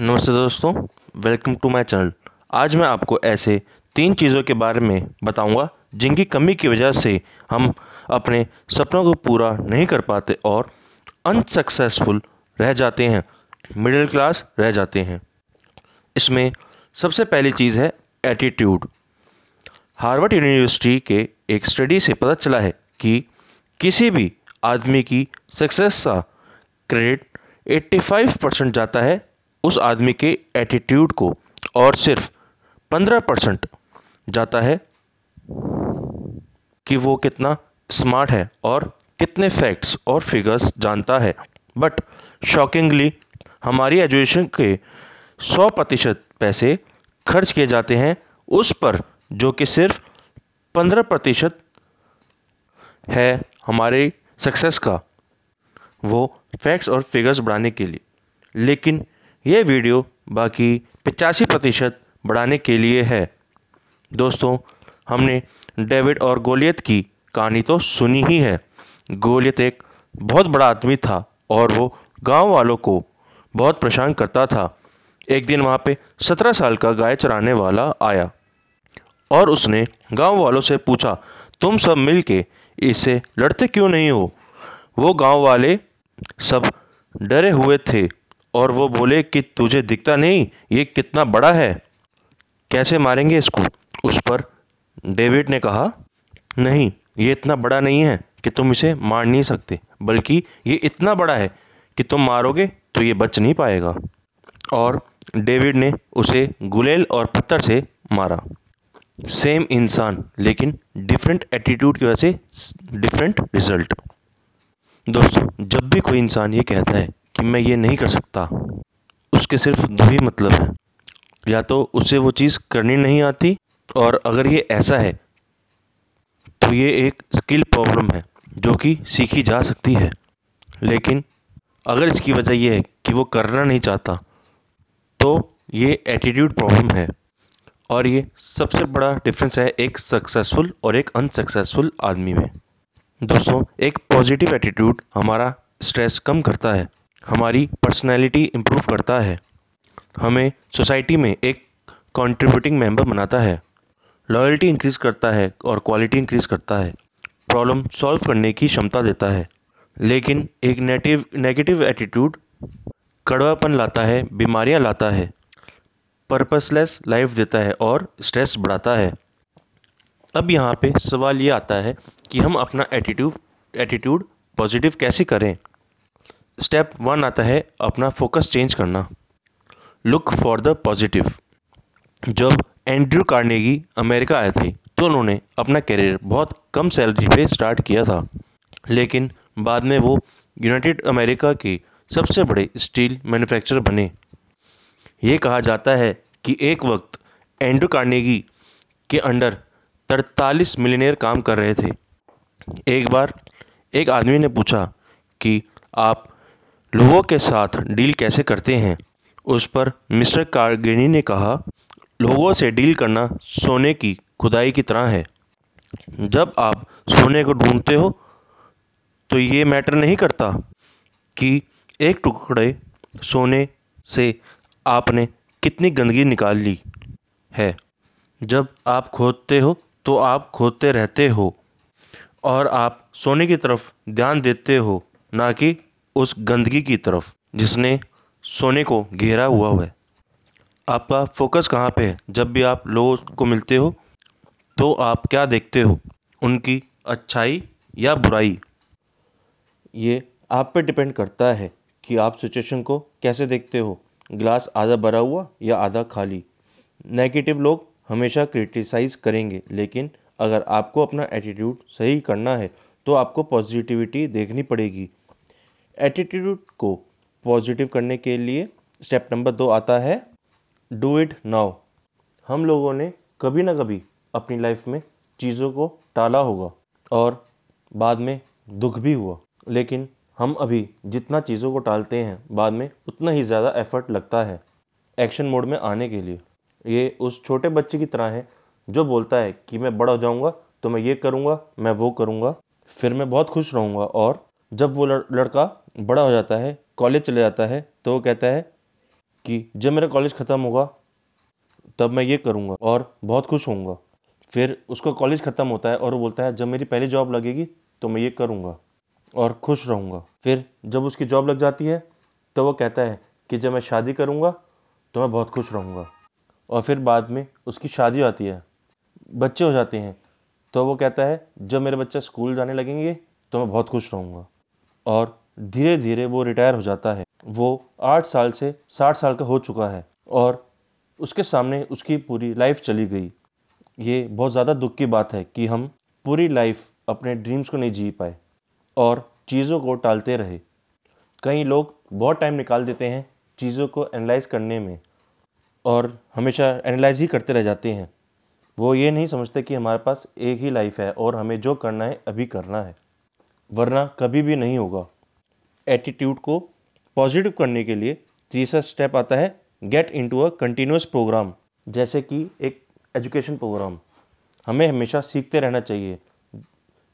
नमस्ते दोस्तों welcome to my channel आज मैं आपको ऐसे तीन चीज़ों के बारे में बताऊँगा, जिनकी कमी की वजह से हम अपने सपनों को पूरा नहीं कर पाते और अनसक्सेसफुल रह जाते हैं मिडिल क्लास रह जाते हैं। इसमें सबसे पहली चीज़ है एटीट्यूड हार्वर्ड यूनिवर्सिटी के एक स्टडी से पता चला है कि किसी भी आदमी की सक्सेस का क्रेडिट 85 परसेंट जाता है उस आदमी के एटीट्यूड को और सिर्फ़ 15 परसेंट जाता है कि वो कितना स्मार्ट है और कितने फैक्ट्स और फिगर्स जानता है। बट शॉकिंगली हमारी एजुकेशन के सौ प्रतिशत पैसे खर्च किए जाते हैं उस पर, जो कि सिर्फ़ 15 प्रतिशत है हमारे सक्सेस का, वो फैक्ट्स और फिगर्स बढ़ाने के लिए। लेकिन यह वीडियो बाकी पचासी प्रतिशत बढ़ाने के लिए है। दोस्तों, हमने डेविड और गोलियत की कहानी तो सुनी ही है। गोलियत एक बहुत बड़ा आदमी था और वो गाँव वालों को बहुत परेशान करता था। एक दिन वहाँ पे सत्रह साल का गाय चराने वाला आया और उसने गाँव वालों से पूछा, तुम सब मिल के इससे लड़ते क्यों नहीं हो? वो गाँव वाले सब डरे हुए थे। और वो बोले कि तुझे दिखता नहीं, ये कितना बड़ा है। कैसे मारेंगे इसको? उस पर डेविड ने कहा, नहीं, ये इतना बड़ा नहीं है कि तुम इसे मार नहीं सकते, बल्कि ये इतना बड़ा है कि तुम मारोगे तो ये बच नहीं पाएगा। और डेविड ने उसे गुलेल और पत्थर से मारा। सेम इंसान, लेकिन डिफरेंट एटीट्यूड की वजह से डिफरेंट रिज़ल्ट दोस्तों, जब भी कोई इंसान ये कहता है कि मैं ये नहीं कर सकता। उसके सिर्फ़ दो ही मतलब हैं। या तो उसे वो चीज़ करनी नहीं आती और अगर ये ऐसा है तो ये एक स्किल प्रॉब्लम है जो कि सीखी जा सकती है। लेकिन अगर इसकी वजह यह है कि वो करना नहीं चाहता तो ये एटीट्यूड प्रॉब्लम है। और ये सबसे बड़ा डिफरेंस है एक सक्सेसफुल और एक अनसक्सेसफुल आदमी में। दोस्तों, एक पॉजिटिव एटीट्यूड हमारा स्ट्रेस कम करता है। हमारी पर्सनैलिटी इम्प्रूव करता है। हमें सोसाइटी में एक कंट्रीब्यूटिंग मेंबर बनाता है। लॉयल्टी इंक्रीज़ करता है और क्वालिटी इंक्रीज़ करता है। प्रॉब्लम सॉल्व करने की क्षमता देता है। लेकिन एक नेटिव नेगेटिव एटीट्यूड कड़वापन लाता है, बीमारियाँ लाता है पर्पसलेस लाइफ देता है और स्ट्रेस बढ़ाता है। अब यहाँ पे सवाल ये आता है कि हम अपना एटीट्यूड एटीट्यूड पॉजिटिव कैसे करें? स्टेप वन आता है अपना फोकस चेंज करना। Look for the positive. जब एंड्रू कार्नेगी अमेरिका आए थे तो उन्होंने अपना करियर बहुत कम सैलरी पे स्टार्ट किया था। लेकिन बाद में वो यूनाइटेड अमेरिका के सबसे बड़े स्टील मैन्युफैक्चरर बने। ये कहा जाता है कि एक वक्त एंड्रू कार्नेगी के अंडर तरतालीस मिलीनियर काम कर रहे थे। एक बार एक आदमी ने पूछा कि आप लोगों के साथ डील कैसे करते हैं? उस पर मिस्टर कारगेनी ने कहा, लोगों से डील करना सोने की खुदाई की तरह है। जब आप सोने को ढूंढते हो तो ये मैटर नहीं करता कि एक टुकड़े सोने से आपने कितनी गंदगी निकाल ली है। जब आप खोदते हो तो आप खोदते रहते हो और आप सोने की तरफ़ ध्यान देते हो, ना कि उस गंदगी की तरफ़, जिसने सोने को घेरा हुआ है। आपका फोकस कहाँ पे है? जब भी आप लोगों को मिलते हो तो आप क्या देखते हो? उनकी अच्छाई या बुराई? ये आप पे डिपेंड करता है कि आप सिचुएशन को कैसे देखते हो। ग्लास आधा भरा हुआ या आधा खाली? नेगेटिव लोग हमेशा क्रिटिसाइज़ करेंगे, लेकिन अगर आपको अपना एटीट्यूड सही करना है तो आपको पॉजिटिविटी देखनी पड़ेगी। एटीट्यूड को पॉजिटिव करने के लिए स्टेप नंबर दो आता है डू इट नाउ हम लोगों ने कभी ना कभी अपनी लाइफ में चीज़ों को टाला होगा और बाद में दुख भी हुआ। लेकिन हम अभी जितना चीज़ों को टालते हैं, बाद में उतना ही ज़्यादा एफर्ट लगता है एक्शन मोड में आने के लिए। ये उस छोटे बच्चे की तरह है जो बोलता है कि मैं बड़ा हो जाऊँगा तो मैं ये करूँगा, मैं वो करूँगा, फिर मैं बहुत खुश रहूँगा और जब वो लड़का बड़ा हो जाता है कॉलेज चले जाता है तो वो कहता है कि जब मेरा कॉलेज ख़त्म होगा, तब मैं ये करूँगा और बहुत खुश होऊँगा। फिर उसका कॉलेज ख़त्म होता है और वो बोलता है, जब मेरी पहली जॉब लगेगी तो मैं ये करूँगा और खुश रहूँगा। फिर जब उसकी जॉब लग जाती है तो वो कहता है कि जब मैं शादी करूँगा तो मैं बहुत खुश रहूँगा। और फिर बाद में उसकी शादी आती है, बच्चे हो जाते हैं तो वो कहता है, जब मेरे बच्चे स्कूल जाने लगेंगे तो मैं बहुत खुश रहूँगा। और धीरे धीरे वो रिटायर हो जाता है। वो आठ साल से साठ साल का हो चुका है और उसके सामने उसकी पूरी लाइफ चली गई। ये बहुत ज़्यादा दुख की बात है कि हम पूरी लाइफ अपने ड्रीम्स को नहीं जी पाए और चीज़ों को टालते रहे। कई लोग बहुत टाइम निकाल देते हैं चीज़ों को एनालाइज करने में और हमेशा एनालाइज ही करते रह जाते हैं। वो ये नहीं समझते कि हमारे पास एक ही लाइफ है और हमें जो करना है अभी करना है। वरना कभी भी नहीं होगा। एटीट्यूड को पॉजिटिव करने के लिए तीसरा स्टेप आता है get into a continuous program जैसे कि एक एजुकेशन प्रोग्राम हमें हमेशा सीखते रहना चाहिए।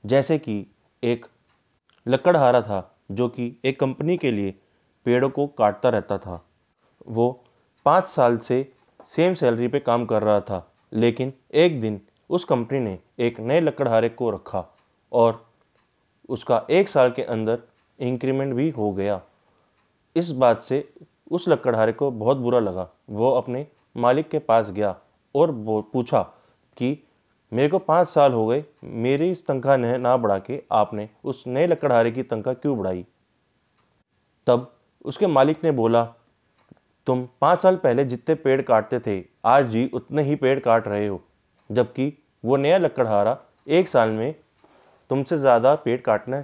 जैसे कि एक लकड़हारा था, जो कि एक कंपनी के लिए पेड़ों को काटता रहता था। वो पाँच साल से सेम सैलरी पे काम कर रहा था, लेकिन एक दिन उस कंपनी ने एक नए लकड़हारे को रखा और उसका एक साल के अंदर इंक्रीमेंट भी हो गया। इस बात से उस लकड़हारे को बहुत बुरा लगा। वो अपने मालिक के पास गया और पूछा कि, मेरे को पाँच साल हो गए, मेरी तनख्वाह ने, ना बढ़ा के आपने उस नए लकड़हारे की तनख्वाह क्यों बढ़ाई? तब उसके मालिक ने बोला, तुम पाँच साल पहले जितने पेड़ काटते थे, आज भी उतने ही पेड़ काट रहे हो। जबकि वो नया लकड़हारा एक साल में तुमसे ज़्यादा पेट काटने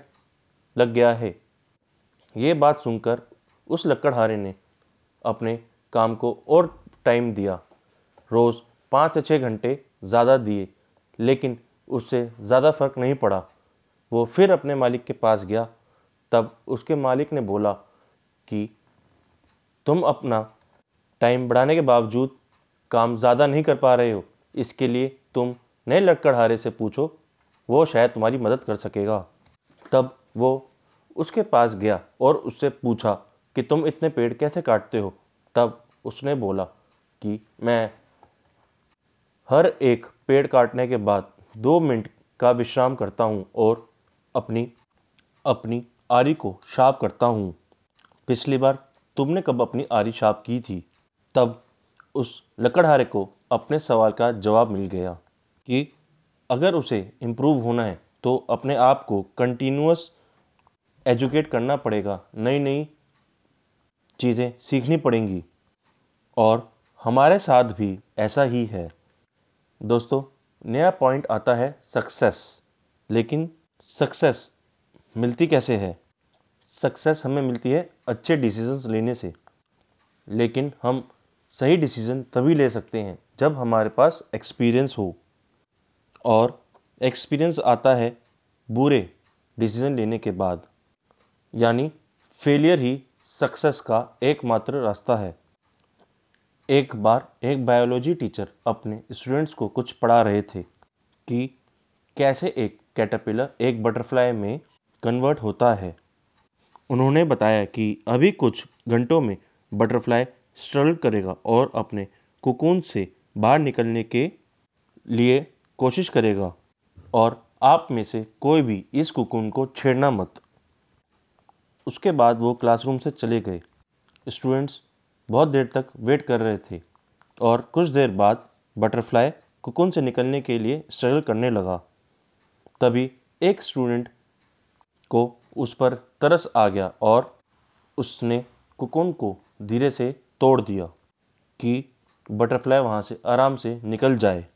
लग गया है। ये बात सुनकर उस लकड़हारे ने अपने काम को और टाइम दिया। रोज़ पाँच से छः घंटे ज़्यादा दिए, लेकिन उससे ज़्यादा फ़र्क नहीं पड़ा। वो फिर अपने मालिक के पास गया। तब उसके मालिक ने बोला कि तुम अपना टाइम बढ़ाने के बावजूद काम ज़्यादा नहीं कर पा रहे हो। इसके लिए तुम नए लड़कड़हारे से पूछो वो शायद तुम्हारी मदद कर सकेगा। तब वो उसके पास गया और उससे पूछा कि तुम इतने पेड़ कैसे काटते हो? तब उसने बोला कि मैं हर एक पेड़ काटने के बाद दो मिनट का विश्राम करता हूँ और अपनी अपनी आरी को शार्प करता हूँ। पिछली बार तुमने कब अपनी आरी शार्प की थी? तब उस लकड़हारे को अपने सवाल का जवाब मिल गया कि अगर उसे इम्प्रूव होना है तो अपने आप को कंटिन्यूस एजुकेट करना पड़ेगा। नई नई चीज़ें सीखनी पड़ेंगी। और हमारे साथ भी ऐसा ही है। दोस्तों, नया पॉइंट आता है सक्सेस लेकिन सक्सेस मिलती कैसे है? सक्सेस हमें मिलती है अच्छे डिसीजंस लेने से। लेकिन हम सही डिसीज़न तभी ले सकते हैं जब हमारे पास एक्सपीरियंस हो। और एक्सपीरियंस आता है बुरे डिसीज़न लेने के बाद। यानी फेलियर ही सक्सेस का एकमात्र रास्ता है। एक बार एक बायोलॉजी टीचर अपने स्टूडेंट्स को कुछ पढ़ा रहे थे कि कैसे एक कैटरपिलर एक बटरफ्लाई में कन्वर्ट होता है। उन्होंने बताया कि अभी कुछ घंटों में बटरफ्लाई स्ट्रगल करेगा और अपने कुकून से बाहर निकलने के लिए कोशिश करेगा और आप में से कोई भी इस कुकून को छेड़ना मत। उसके बाद वो क्लासरूम से चले गए। स्टूडेंट्स बहुत देर तक वेट कर रहे थे और कुछ देर बाद बटरफ्लाई कुकुन से निकलने के लिए स्ट्रगल करने लगा। तभी एक स्टूडेंट को उस पर तरस आ गया और उसने कुकुन को धीरे से तोड़ दिया कि बटरफ्लाई वहाँ से आराम से निकल जाए।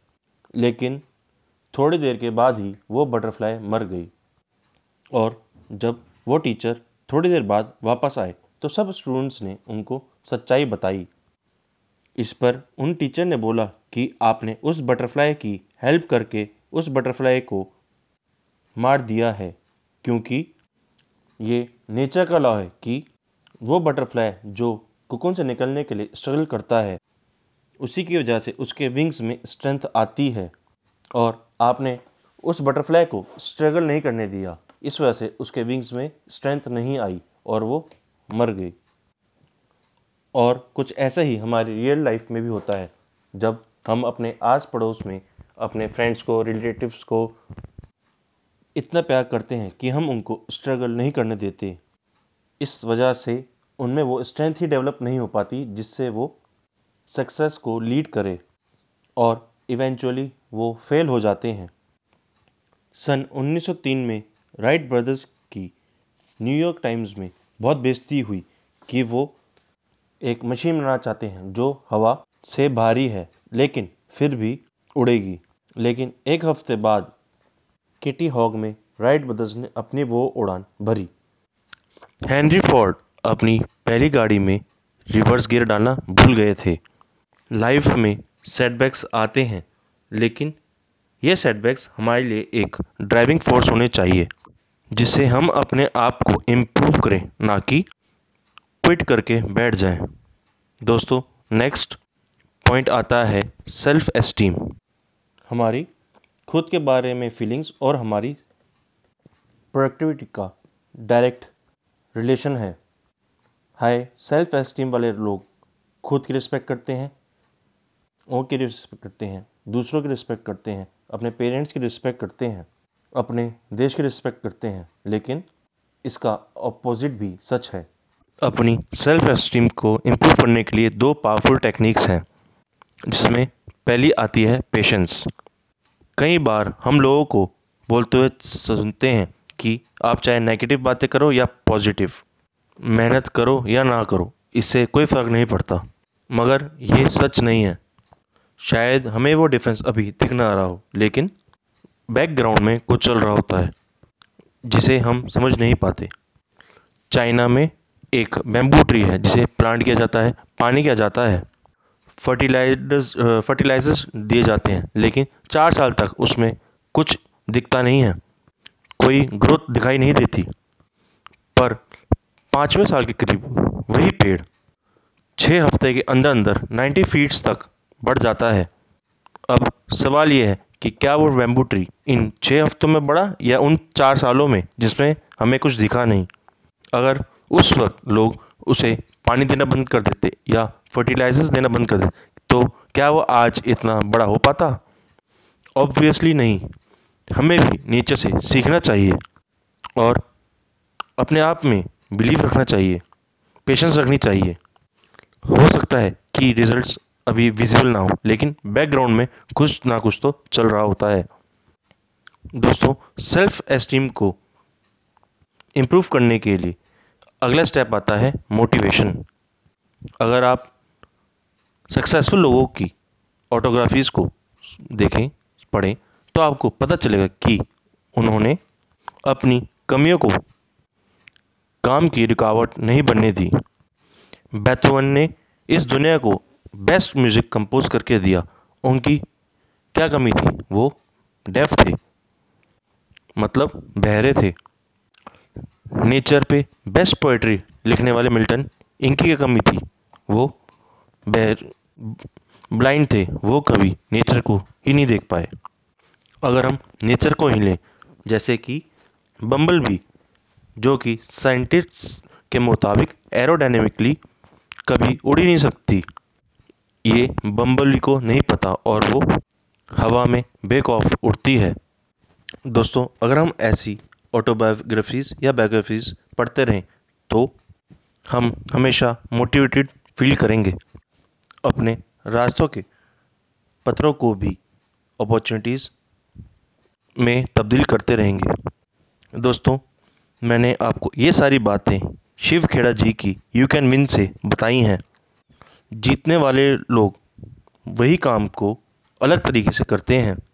लेकिन थोड़ी देर के बाद ही वो बटरफ्लाई मर गई। और जब वो टीचर थोड़ी देर बाद वापस आए तो सब स्टूडेंट्स ने उनको सच्चाई बताई। इस पर उन टीचर ने बोला कि आपने उस बटरफ्लाई की हेल्प करके उस बटरफ्लाई को मार दिया है, क्योंकि ये नेचर का लॉ है कि वो बटरफ्लाई जो कुकुन से निकलने के लिए स्ट्रगल करता है, उसी की वजह से उसके विंग्स में स्ट्रेंथ आती है। और आपने उस बटरफ्लाई को स्ट्रगल नहीं करने दिया। इस वजह से उसके विंग्स में स्ट्रेंथ नहीं आई और वो मर गई। और कुछ ऐसा ही हमारी रियल लाइफ में भी होता है। जब हम अपने आस पड़ोस में अपने फ्रेंड्स को रिलेटिव्स को इतना प्यार करते हैं कि हम उनको स्ट्रगल नहीं करने देते। इस वजह से उनमें वो स्ट्रेंथ ही डेवलप नहीं हो पाती, जिससे वो सक्सेस को लीड करे। और इवेंचुअली वो फेल हो जाते हैं। सन 1903 में राइट ब्रदर्स की न्यूयॉर्क टाइम्स में बहुत बेइज्जती हुई कि वो एक मशीन बनाना चाहते हैं, जो हवा से भारी है, लेकिन फिर भी उड़ेगी। लेकिन एक हफ़्ते बाद किटी हॉग में राइट ब्रदर्स ने अपनी वो उड़ान भरी। हेनरी फोर्ड अपनी पहली गाड़ी में रिवर्स गियर डालना भूल गए थे। लाइफ में सेटबैक्स आते हैं, लेकिन ये सेटबैक्स हमारे लिए एक ड्राइविंग फोर्स होने चाहिए, जिससे हम अपने आप को इम्प्रूव करें, ना कि क्विट करके बैठ जाएँ। दोस्तों नेक्स्ट पॉइंट आता है सेल्फ एस्टीम हमारी खुद के बारे में फीलिंग्स और हमारी प्रोडक्टिविटी का डायरेक्ट रिलेशन है हाई सेल्फ एस्टीम वाले लोग खुद की रिस्पेक्ट करते हैं और की रिस्पेक्ट करते हैं, दूसरों की रिस्पेक्ट करते हैं, अपने पेरेंट्स की रिस्पेक्ट करते हैं, अपने देश की रिस्पेक्ट करते हैं, लेकिन इसका अपोजिट भी सच है। अपनी सेल्फ एस्टीम को इम्प्रूव करने के लिए दो पावरफुल टेक्निक्स हैं, जिसमें पहली आती है पेशेंस कई बार हम लोगों को बोलते हुए सुनते हैं कि आप चाहे नेगेटिव बातें करो या पॉजिटिव मेहनत करो या ना करो, इससे कोई फ़र्क नहीं पड़ता। मगर ये सच नहीं है। शायद हमें वो डिफरेंस अभी दिख ना रहा हो, लेकिन बैकग्राउंड में कुछ चल रहा होता है, जिसे हम समझ नहीं पाते। चाइना में एक बेम्बू ट्री है, जिसे प्लांट किया जाता है, पानी किया जाता है। फर्टिलाइजर्स फर्टिलाइजर्स दिए जाते हैं, लेकिन चार साल तक उसमें कुछ दिखता नहीं है। कोई ग्रोथ दिखाई नहीं देती। पर पाँचवें साल के करीब वही पेड़ छः हफ़्ते के अंदर अंदर नाइन्टी फीट्स तक बढ़ जाता है। अब सवाल ये है कि क्या वो बैम्बू ट्री इन छः हफ्तों में बढ़ा या उन चार सालों में, जिसमें हमें कुछ दिखा नहीं? अगर उस वक्त लोग उसे पानी देना बंद कर देते या फर्टिलाइजर्स देना बंद कर देते तो क्या वो आज इतना बड़ा हो पाता? ऑब्वियसली नहीं। हमें भी नेचर से सीखना चाहिए और अपने आप में बिलीव रखना चाहिए। पेशेंस रखनी चाहिए। हो सकता है कि रिजल्ट्स अभी विजिबल ना हो, लेकिन बैकग्राउंड में कुछ ना कुछ तो चल रहा होता है। दोस्तों सेल्फ एस्टीम को इम्प्रूव करने के लिए अगला स्टेप आता है मोटिवेशन अगर आप सक्सेसफुल लोगों की ऑटोग्राफीज़ को देखें, पढ़ें तो आपको पता चलेगा कि उन्होंने अपनी कमियों को काम की रुकावट नहीं बनने दी। बेथोवन ने इस दुनिया को बेस्ट म्यूज़िक कंपोज करके दिया। उनकी क्या कमी थी? वो डेफ थे। मतलब बहरे थे। नेचर पे बेस्ट पोइट्री लिखने वाले मिल्टन, इनकी क्या कमी थी? वो बहर ब्लाइंड थे। वो कभी नेचर को ही नहीं देख पाए। अगर हम नेचर को ही लें, जैसे कि बम्बल बी जो कि साइंटिस्ट के मुताबिक एरोडायनेमिकली कभी उड़ ही नहीं सकती। ये बम्बल को नहीं पता और वो हवा में बेक ऑफ़ उड़ती है। दोस्तों, अगर हम ऐसी ऑटोबायोग्राफीज़ या बायोग्राफीज़ पढ़ते रहें तो हम हमेशा मोटिवेटेड फील करेंगे। अपने रास्तों के पत्रों को भी अपॉर्चुनिटीज़ में तब्दील करते रहेंगे। दोस्तों, मैंने आपको ये सारी बातें शिव खेड़ा जी की यू कैन विन से बताई हैं। जीतने वाले लोग वही काम को अलग तरीके से करते हैं।